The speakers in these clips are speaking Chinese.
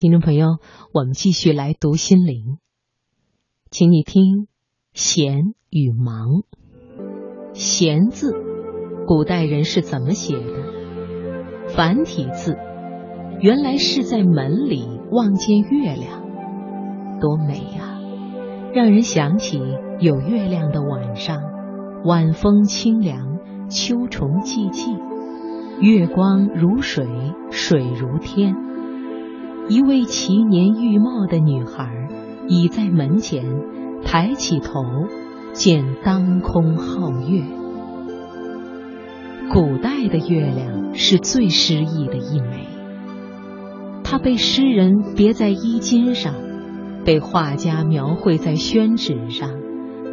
听众朋友，我们继续来读心灵，请你听“闲”与“忙”。闲字，古代人是怎么写的？繁体字，原来是在门里望见月亮，多美呀！让人想起有月亮的晚上，晚风清凉，秋虫寂寂，月光如水，水如天。一位齐年玉貌的女孩倚在门前，抬起头，见当空皓月。古代的月亮是最诗意的一枚，它被诗人别在衣襟上，被画家描绘在宣纸上，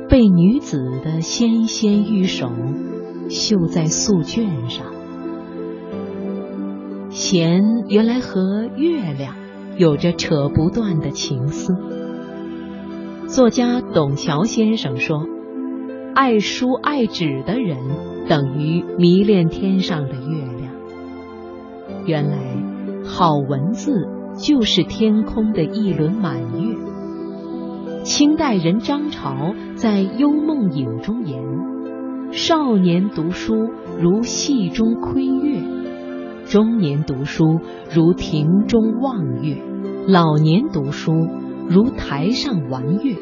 被女子的纤纤玉手绣在素绢上。弦原来和月亮。有着扯不断的情思。作家董桥先生说：“爱书爱纸的人，等于迷恋天上的月亮。”原来，好文字就是天空的一轮满月。清代人张潮在《幽梦影》中言：“少年读书如戏中窥月，中年读书如庭中望月。”老年读书如台上玩月，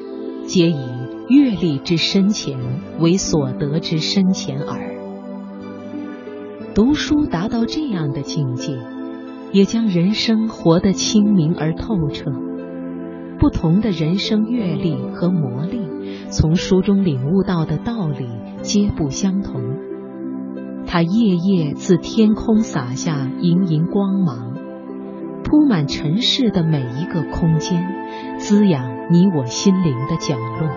皆以阅历之深浅为所得之深浅耳。读书达到这样的境界，也将人生活得清明而透彻。不同的人生阅历和磨砺，从书中领悟到的道理皆不相同。它夜夜自天空洒下盈盈光芒。铺满尘世的每一个空间，滋养你我心灵的角落。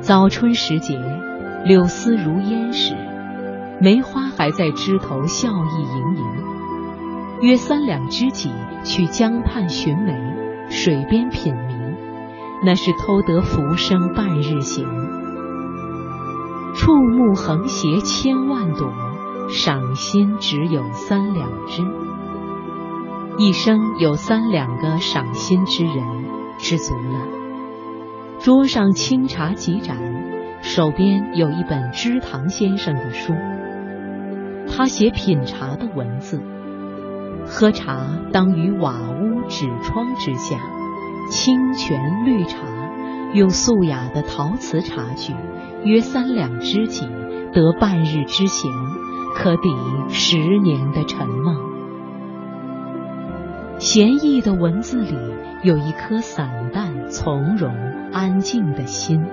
早春时节，柳丝如烟时，梅花还在枝头笑意盈盈。约三两知己去江畔寻梅，水边品茗，那是偷得浮生半日闲。触目横斜千万朵，赏心只有三两枝。一生有三两个赏心之人，知足了。桌上清茶几盏，手边有一本知堂先生的书。他写品茶的文字。喝茶当于瓦屋纸窗之下，清泉绿茶，用素雅的陶瓷茶具，约三两知己，得半日之闲，可抵十年的沉梦。闲逸的文字里有一颗散淡、从容、安静的心。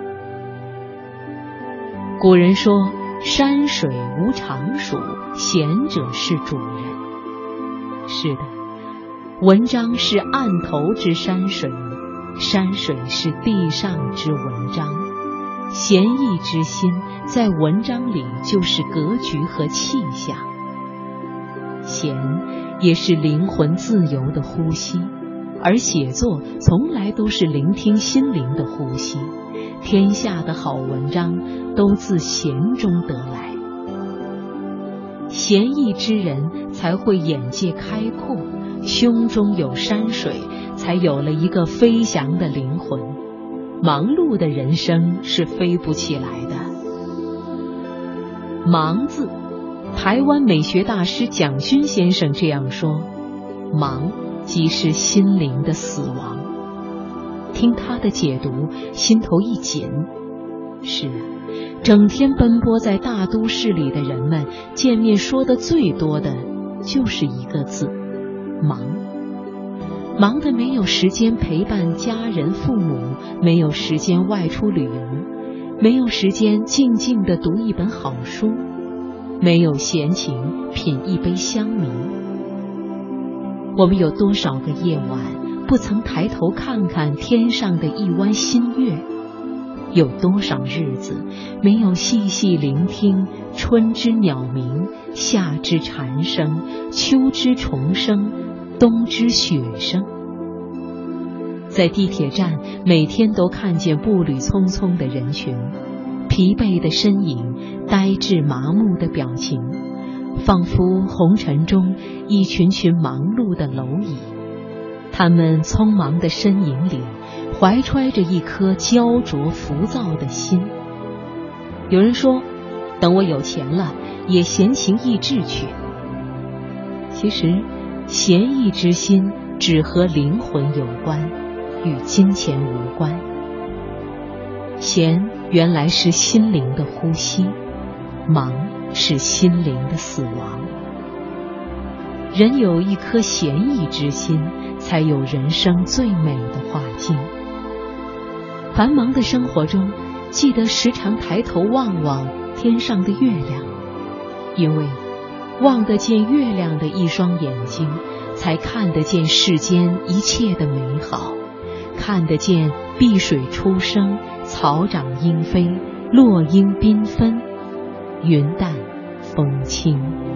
古人说：“山水无常属，闲者是主人。”是的，文章是案头之山水，山水是地上之文章。闲逸之心在文章里就是格局和气象。闲。也是灵魂自由的呼吸，而写作从来都是聆听心灵的呼吸。天下的好文章都自闲中得来，闲逸之人才会眼界开阔，胸中有山水，才有了一个飞翔的灵魂。忙碌的人生是飞不起来的。忙字。台湾美学大师蒋勋先生这样说：“忙即是心灵的死亡。”听他的解读，心头一紧。是啊，整天奔波在大都市里的人们，见面说的最多的就是一个字：忙。忙的没有时间陪伴家人父母，没有时间外出旅游，没有时间静静的读一本好书。没有闲情品一杯香茗，我们有多少个夜晚不曾抬头看看天上的一弯新月？有多少日子没有细细聆听春之鸟鸣，夏之蝉声，秋之虫声，冬之雪声？在地铁站，每天都看见步履匆匆的人群。疲惫的身影，呆滞麻木的表情，仿佛红尘中一群群忙碌的蝼蚁，他们匆忙的身影里，怀揣着一颗焦灼浮躁的心。有人说，等我有钱了，也闲情逸致去。其实，闲逸之心只和灵魂有关，与金钱无关。闲原来是心灵的呼吸，忙是心灵的死亡。人有一颗闲逸之心，才有人生最美的画境。繁忙的生活中，记得时常抬头望望天上的月亮，因为望得见月亮的一双眼睛，才看得见世间一切的美好，看得见碧水初生。草长莺飞，落英缤纷，云淡风轻。